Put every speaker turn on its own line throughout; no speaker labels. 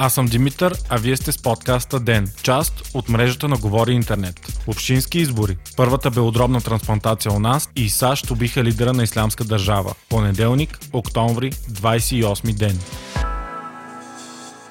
Аз съм Димитър, а вие сте с подкаста ДЕН, част от мрежата на Говори Интернет. Общински избори. Първата белодробна трансплантация у нас и САЩ убиха лидера на ислямска държава. Понеделник, октомври, 28 ден.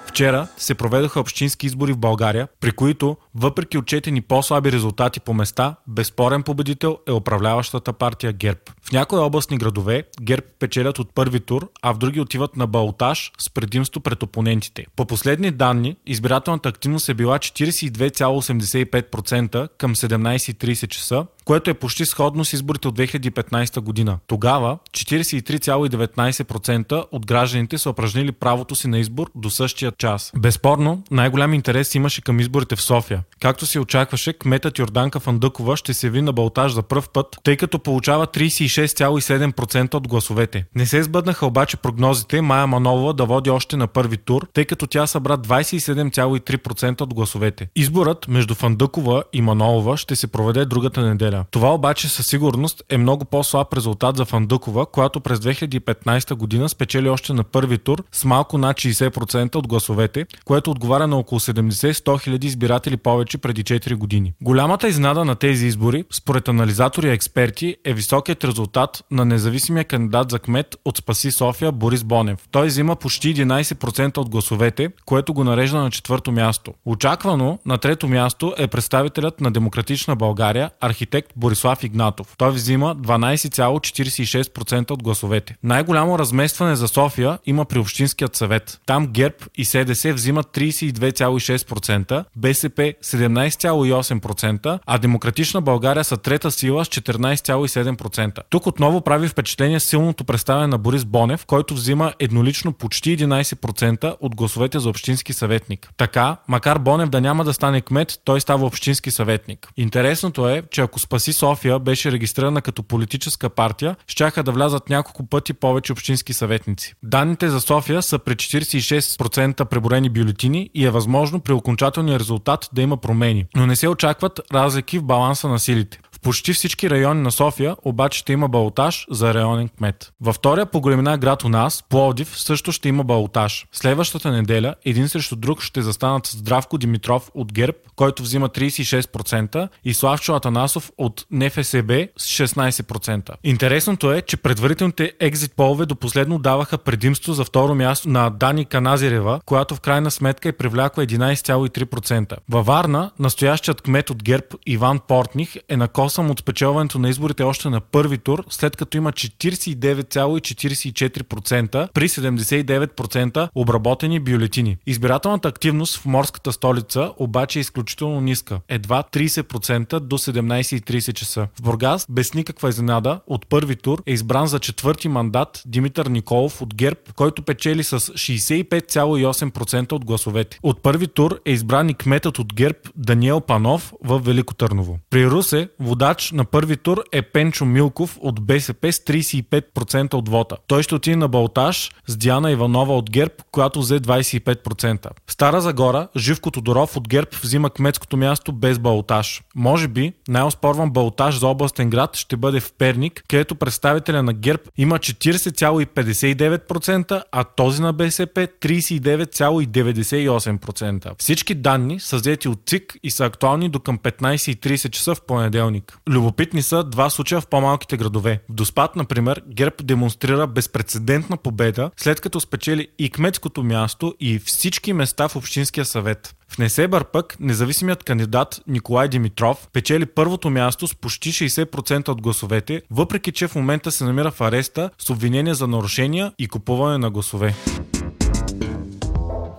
Вчера се проведоха общински избори в България, при които, въпреки отчетени по-слаби резултати по места, безспорен победител е управляващата партия ГЕРБ. В някои областни градове ГЕРБ печелят от първи тур, а в други отиват на балтаж с предимство пред опонентите. По последни данни, избирателната активност е била 42,85% към 17.30 часа, което е почти сходно с изборите от 2015 година. Тогава 43,19% от гражданите са упражнили правото си на избор до същия час. Безспорно, най-голям интерес имаше към изборите в София. Както се очакваше, кметът Йорданка Фандъкова ще се ви на Балтаж за пръв път, тъй като получава 36,7% от гласовете. Не се сбъднаха обаче прогнозите Майя Манолова да води още на първи тур, тъй като тя събра 27,3% от гласовете. Изборът между Фандъкова и Манолова ще се проведе другата неделя. Това обаче със сигурност е много по-слаб резултат за Фандъкова, която през 2015 година спечели още на първи тур с малко над 60% от гласовете, което отговаря на около 70-100 хиляди избиратели повече преди 4 години. Голямата изнада на тези избори, според анализатори и експерти, е високият резултат на независимия кандидат за кмет от Спаси София Борис Бонев. Той взима почти 11% от гласовете, което го нарежда на четвърто място. Очаквано на трето място е представителят на Демократична България, архитект Борислав Игнатов. Той взима 12,46% от гласовете. Най-голямо разместване за София има при Общинският съвет. Там ГЕРБ и СДС взимат 32,6%, БСП 17,8%, а Демократична България са трета сила с 14,7%. Тук отново прави впечатление силното представяне на Борис Бонев, който взима еднолично почти 11% от гласовете за общински съветник. Така, макар Бонев да няма да стане кмет, той става общински съветник. Интересното е, че ако Спаси София беше регистрирана като политическа партия, щяха да влязат няколко пъти повече общински съветници. Данните за София са при 46% преборени бюлетини и е възможно при окончателния резултат да има промени, но не се очакват разлики в баланса на силите. Почти всички райони на София обаче ще има балотаж за районен кмет. Във втория по големина град у нас, Пловдив, също ще има балотаж. Следващата неделя един срещу друг ще застанат Здравко Димитров от ГЕРБ, който взима 36% и Славчо Атанасов от НФСБ с 16%. Интересното е, че предварителните екзит полове до последно даваха предимство за второ място на Дани Каназирева, която в крайна сметка е привлякла 11,3%. Във Варна, настоящият кмет от ГЕРБ Иван Портних е на косъм от спечелването на изборите още на първи тур, след като има 49,44% при 79% обработени бюлетини. Избирателната активност в морската столица обаче е изключително ниска. Едва 30% до 17.30 часа. В Бургас, без никаква изненада, от първи тур е избран за четвърти мандат Димитър Николов от ГЕРБ, който печели с 65,8% от гласовете. От първи тур е избран и кметът от ГЕРБ Даниел Панов в Велико Търново. При Русе водач на първи тур е Пенчо Милков от БСП с 35% от вота. Той ще отиде на Балтаж с Диана Иванова от ГЕРБ, която взе 25%. В Стара Загора Живко Тодоров от ГЕРБ взима кметското място без Балтаж. Може би най-оспорван Балтаж за областен град ще бъде в Перник, където представителя на ГЕРБ има 40,59%, а този на БСП 39,98%. Всички данни са взети от ЦИК и са актуални до към 15.30 часа в понеделник понеделник. Любопитни са два случая в по-малките градове. В Доспад, например, ГЕРБ демонстрира безпредседентна победа, след като спечели и кметското място и всички места в Общинския съвет. В Несебър пък независимият кандидат Николай Димитров печели първото място с почти 60% от гласовете, въпреки че в момента се намира в ареста с обвинение за нарушения и купуване на гласове.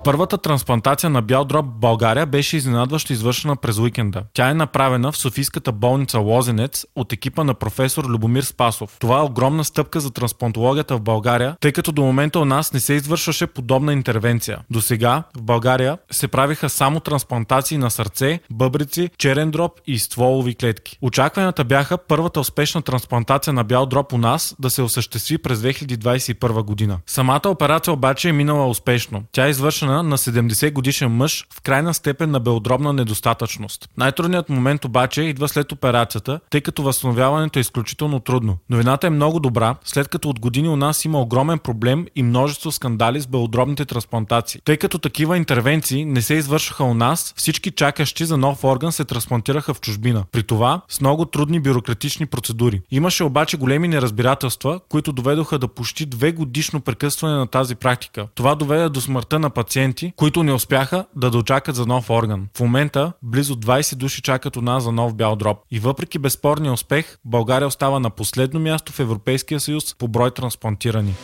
Първата трансплантация на бял дроб в България беше изненадващо извършена през уикенда. Тя е направена в Софийската болница Лозенец от екипа на професор Любомир Спасов. Това е огромна стъпка за трансплантологията в България, тъй като до момента у нас не се извършваше подобна интервенция. До сега в България се правиха само трансплантации на сърце, бъбрици, черен дроб и стволови клетки. Очакванията бяха първата успешна трансплантация на бял дроб у нас да се осъществи през 2021 година. Самата операция обаче е минала успешно. Тя е извършена на 70 годишен мъж в крайна степен на белодробна недостатъчност. Най-трудният момент обаче идва след операцията, тъй като възстановяването е изключително трудно. Новината е много добра, след като от години у нас има огромен проблем и множество скандали с белодробните трансплантации. Тъй като такива интервенции не се извършваха у нас, всички чакащи за нов орган се трансплантираха в чужбина. При това с много трудни бюрократични процедури. Имаше обаче големи неразбирателства, които доведоха до почти две годишно прекъсване на тази практика. Това доведе до смъртта на пациенти, които не успяха да дочакат за нов орган. В момента близо 20 души чакат у нас за нов бял дроб. И въпреки безспорния успех, България остава на последно място в Европейския съюз по брой трансплантирани.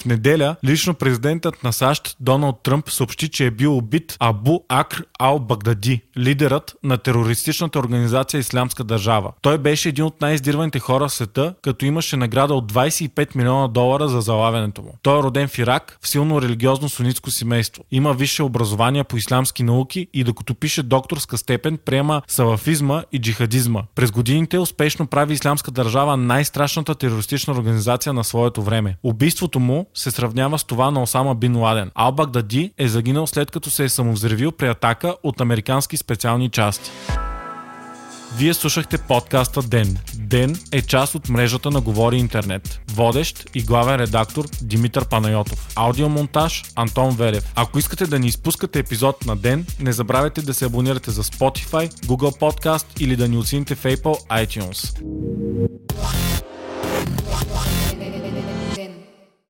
В неделя лично президентът на САЩ Доналд Тръмп съобщи, че е бил убит Абу Акр Ал Багдади, лидерът на терористичната организация Ислямска държава. Той беше един от най-издирваните хора в света, като имаше награда от 25 милиона долара за залавянето му. Той е роден в Ирак, в силно религиозно сунитско семейство. Има висше образование по исламски науки и докато пише докторска степен, приема салафизма и джихадизма. През годините успешно прави Ислямска държава най-страшната терористична организация на своето време. Убийството му се сравнява с това на Осама Бин Ладен. Ал Багдади е загинал след като се е самовзривил при атака от американски специални части. Вие слушахте подкаста Ден. Ден е част от мрежата на Говори Интернет. Водещ и главен редактор Димитър Панайотов. Аудиомонтаж Антон Верев. Ако искате да ни изпускате епизод на Ден, не забравяйте да се абонирате за Spotify, Google Podcast или да ни оцените в Apple iTunes.